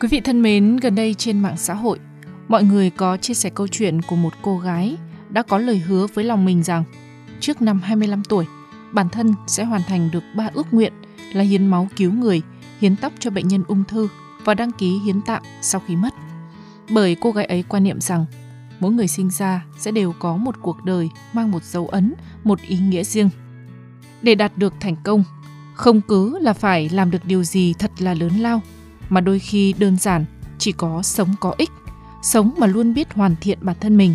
Quý vị thân mến, gần đây trên mạng xã hội, mọi người có chia sẻ câu chuyện của một cô gái đã có lời hứa với lòng mình rằng trước năm 25 tuổi, bản thân sẽ hoàn thành được ba ước nguyện là hiến máu cứu người, hiến tóc cho bệnh nhân ung thư và đăng ký hiến tạng sau khi mất. Bởi cô gái ấy quan niệm rằng mỗi người sinh ra sẽ đều có một cuộc đời mang một dấu ấn, một ý nghĩa riêng. Để đạt được thành công, không cứ là phải làm được điều gì thật là lớn lao mà đôi khi đơn giản chỉ có sống có ích, sống mà luôn biết hoàn thiện bản thân mình.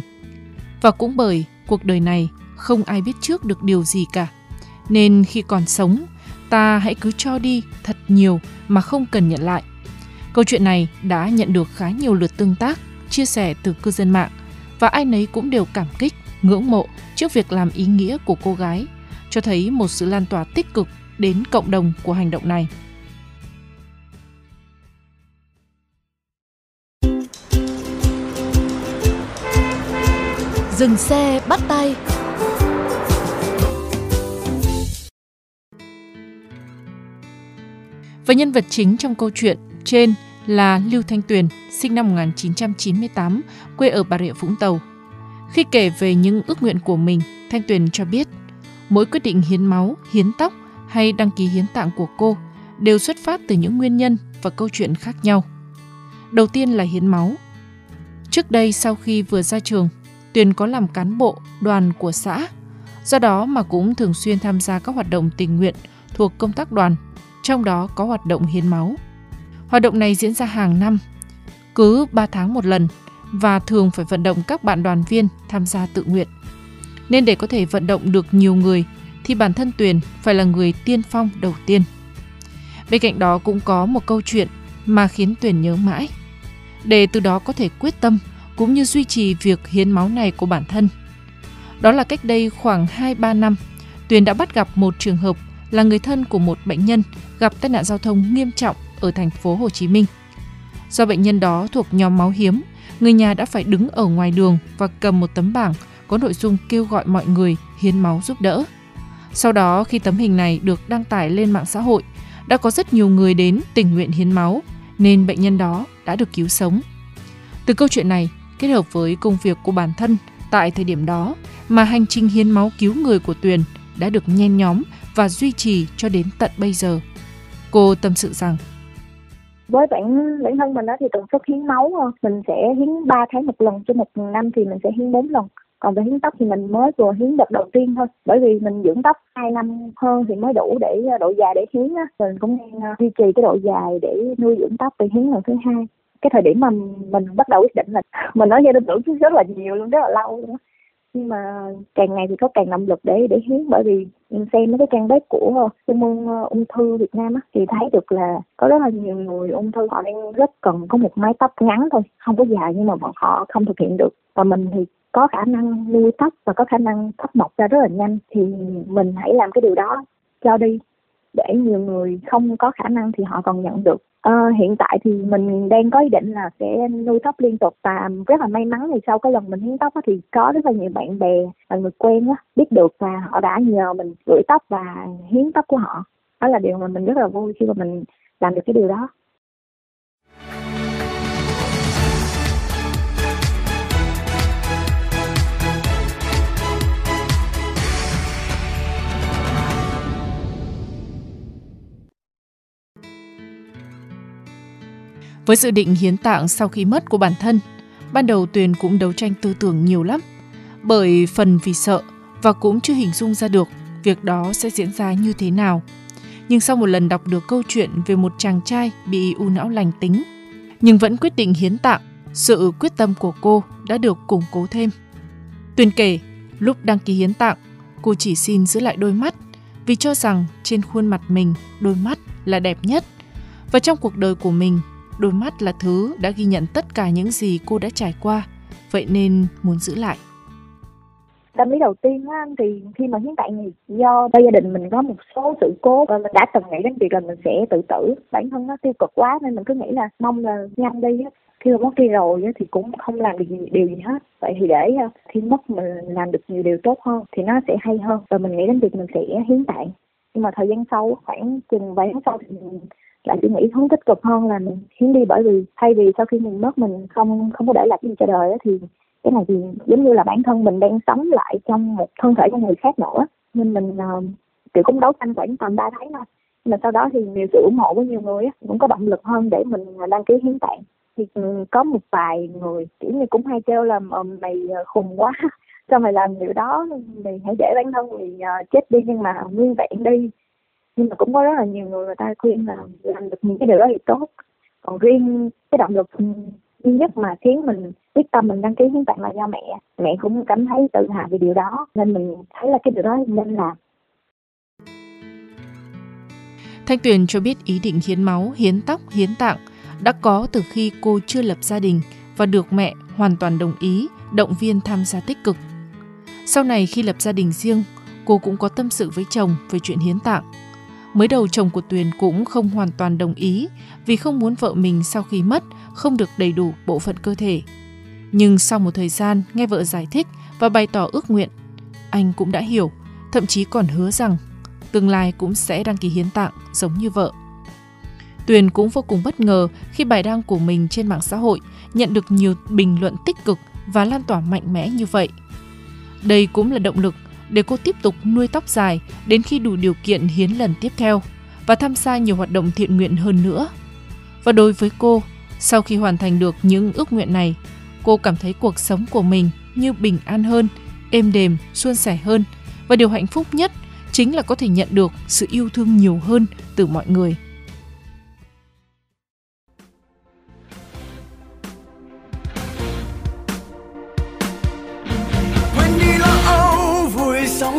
Và cũng bởi cuộc đời này không ai biết trước được điều gì cả, nên khi còn sống, ta hãy cứ cho đi thật nhiều mà không cần nhận lại. Câu chuyện này đã nhận được khá nhiều lượt tương tác, chia sẻ từ cư dân mạng và ai nấy cũng đều cảm kích, ngưỡng mộ trước việc làm ý nghĩa của cô gái, cho thấy một sự lan tỏa tích cực đến cộng đồng của hành động này. Dừng xe bắt tay Và nhân vật chính trong câu chuyện trên là Lưu Thanh Tuyền, sinh năm 1998, quê ở Bà Rịa Vũng Tàu. Khi kể về những ước nguyện của mình, Thanh Tuyền cho biết mỗi quyết định hiến máu, hiến tóc hay đăng ký hiến tạng của cô đều xuất phát từ những nguyên nhân và câu chuyện khác nhau. Đầu tiên là hiến máu. Trước đây sau khi vừa ra trường, Tuyền có làm cán bộ đoàn của xã. Do đó mà cũng thường xuyên tham gia các hoạt động tình nguyện thuộc công tác đoàn, trong đó có hoạt động hiến máu. Hoạt động này diễn ra hàng năm, cứ 3 tháng một lần và thường phải vận động các bạn đoàn viên tham gia tự nguyện. Nên để có thể vận động được nhiều người thì bản thân Tuyền phải là người tiên phong đầu tiên. Bên cạnh đó cũng có một câu chuyện mà khiến Tuyền nhớ mãi. Để từ đó có thể quyết tâm cũng như duy trì việc hiến máu này của bản thân. Đó là cách đây khoảng 2-3 năm, Tuyền đã bắt gặp một trường hợp là người thân của một bệnh nhân gặp tai nạn giao thông nghiêm trọng ở thành phố Hồ Chí Minh. Do bệnh nhân đó thuộc nhóm máu hiếm, người nhà đã phải đứng ở ngoài đường và cầm một tấm bảng có nội dung kêu gọi mọi người hiến máu giúp đỡ. Sau đó khi tấm hình này được đăng tải lên mạng xã hội, đã có rất nhiều người đến tình nguyện hiến máu nên bệnh nhân đó đã được cứu sống. Từ câu chuyện này, kết hợp với công việc của bản thân tại thời điểm đó mà hành trình hiến máu cứu người của Tuyền đã được nhen nhóm và duy trì cho đến tận bây giờ. Cô tâm sự rằng, với bản bản thân mình đó thì tần suất hiến máu ờ, mình sẽ hiến 3 tháng một lần, cho một năm thì mình sẽ hiến 4 lần. Còn về hiến tóc thì mình mới vừa hiến đợt đầu tiên thôi, bởi vì mình dưỡng tóc 2 năm hơn thì mới đủ để ờ, độ dài để hiến á. Mình cũng đang ờ, duy trì cái độ dài để nuôi dưỡng tóc để hiến lần thứ hai cái thời điểm mà mình bắt đầu quyết định là mình nói gia đình tưởng rất là nhiều luôn, rất là lâu luôn nhưng mà càng ngày thì có càng động lực để để hiến, bởi vì mình xem mấy cái trang web của trung môn ờ, ung thư Việt Nam á, thì thấy được là có rất là nhiều người ung thư, họ đang rất cần có một mái tóc ngắn thôi, không có dài nhưng mà bọn họ không thực hiện được. Và mình thì có khả năng nuôi tóc và có khả năng tóc mọc ra rất là nhanh, thì mình hãy làm cái điều đó cho đi. Để nhiều người không có khả năng thì họ còn nhận được. À, hiện tại thì mình đang có ý định là sẽ nuôi tóc liên tục và rất là may mắn thì sau cái lần mình hiến tóc thì có rất là nhiều bạn bè và người quen á, biết được và họ đã nhờ mình gửi tóc và hiến tóc của họ. Đó là điều mà mình rất là vui khi mà mình làm được cái điều đó. Với dự định hiến tạng sau khi mất của bản thân, ban đầu Tuyền cũng đấu tranh tư tưởng nhiều lắm. Bởi phần vì sợ và cũng chưa hình dung ra được việc đó sẽ diễn ra như thế nào. Nhưng sau một lần đọc được câu chuyện về một chàng trai bị u não lành tính, nhưng vẫn quyết định hiến tạng Sự quyết tâm của cô đã được củng cố thêm. Tuyền kể, lúc đăng ký hiến tạng, cô chỉ xin giữ lại đôi mắt vì cho rằng trên khuôn mặt mình đôi mắt là đẹp nhất. Và trong cuộc đời của mình, đôi mắt là thứ đã ghi nhận tất cả những gì cô đã trải qua, vậy nên muốn giữ lại. Tâm lý đầu tiên á thì khi mà hiến tạng thì do gia đình mình có một số sự cố và mình đã từng nghĩ đến việc là mình sẽ tự tử. Bản thân nó tiêu cực quá nên mình cứ nghĩ là mong là nhanh đi á. Khi mà mất đi rồi thì cũng không làm được gì điều gì hết. Vậy thì để à, khi mất mình làm được nhiều điều tốt hơn thì nó sẽ hay hơn. Và mình nghĩ đến việc mình sẽ hiến tạng. Nhưng mà thời gian sau khoảng chừng vài tháng sau thì mình lại suy nghĩ hướng tích cực hơn là mình hiến đi bởi vì thay vì sau khi mình mất mình không không có để lại gì cho đời thì cái này thì giống như là bản thân mình đang sống lại trong một thân thể của người khác nữa. Nên mình uh, kiểu cũng đấu tranh khoảng tầm ba tháng thôi. Mà sau đó thì nhiều sự ủng hộ của nhiều người cũng có động lực hơn để mình ờ, đăng ký hiến tạng. Thì ừ, có một vài người kiểu như cũng hay kêu là ờ, mày khùng quá sao mày làm điều đó mày hãy để bản thân mày chết đi nhưng mà nguyên vẹn đi nhưng mà cũng có rất là nhiều người người ta khuyên là làm được những cái điều đó thì tốt còn riêng cái động lực duy nhất mà khiến mình quyết tâm mình đăng ký hiến tặng là do mẹ mẹ cũng cảm thấy tự hào về điều đó nên mình thấy là cái điều đó nên làm Thanh Tuyền cho biết ý định hiến máu, hiến tóc, hiến tạng đã có từ khi cô chưa lập gia đình và được mẹ hoàn toàn đồng ý, động viên tham gia tích cực. Sau này khi lập gia đình riêng, cô cũng có tâm sự với chồng về chuyện hiến tạng. Mới đầu chồng của Tuyền cũng không hoàn toàn đồng ý vì không muốn vợ mình sau khi mất không được đầy đủ bộ phận cơ thể. Nhưng sau một thời gian nghe vợ giải thích và bày tỏ ước nguyện, anh cũng đã hiểu, thậm chí còn hứa rằng tương lai cũng sẽ đăng ký hiến tạng giống như vợ. Tuyền cũng vô cùng bất ngờ khi bài đăng của mình trên mạng xã hội nhận được nhiều bình luận tích cực và lan tỏa mạnh mẽ như vậy. Đây cũng là động lực để cô tiếp tục nuôi tóc dài đến khi đủ điều kiện hiến lần tiếp theo và tham gia nhiều hoạt động thiện nguyện hơn nữa. Và đối với cô, sau khi hoàn thành được những ước nguyện này, cô cảm thấy cuộc sống của mình như bình an hơn, êm đềm, suôn sẻ hơn và điều hạnh phúc nhất chính là có thể nhận được sự yêu thương nhiều hơn từ mọi người.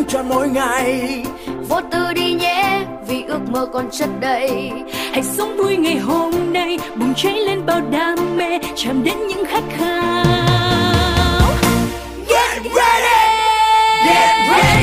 Sống cho mỗi ngày. Vô tư đi nhé vì ước mơ còn chất đầy. Hãy sống vui ngày hôm nay bùng cháy lên bao đam mê chạm đến những khát khao. Get ready! Get ready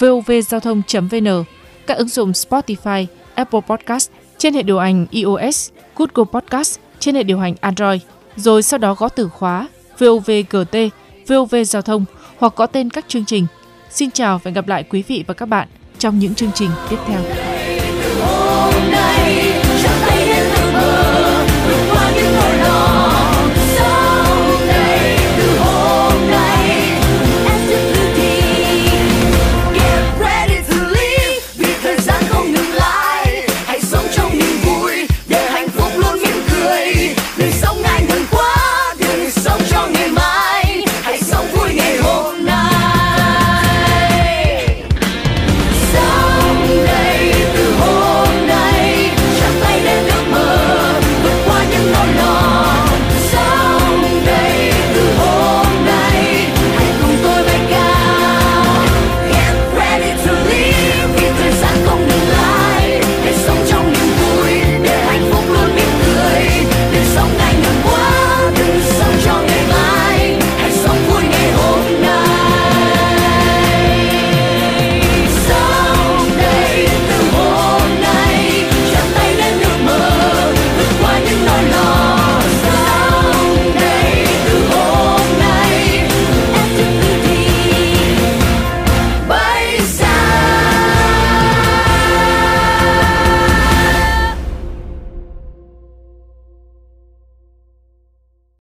vovgiao thông.vn, các ứng dụng Spotify, Apple Podcast trên hệ điều hành iOS, Google Podcast trên hệ điều hành Android, rồi sau đó gõ từ khóa VOVGT, VOV Giao thông hoặc gõ tên các chương trình. Xin chào và hẹn gặp lại quý vị và các bạn trong những chương trình tiếp theo. hôm nay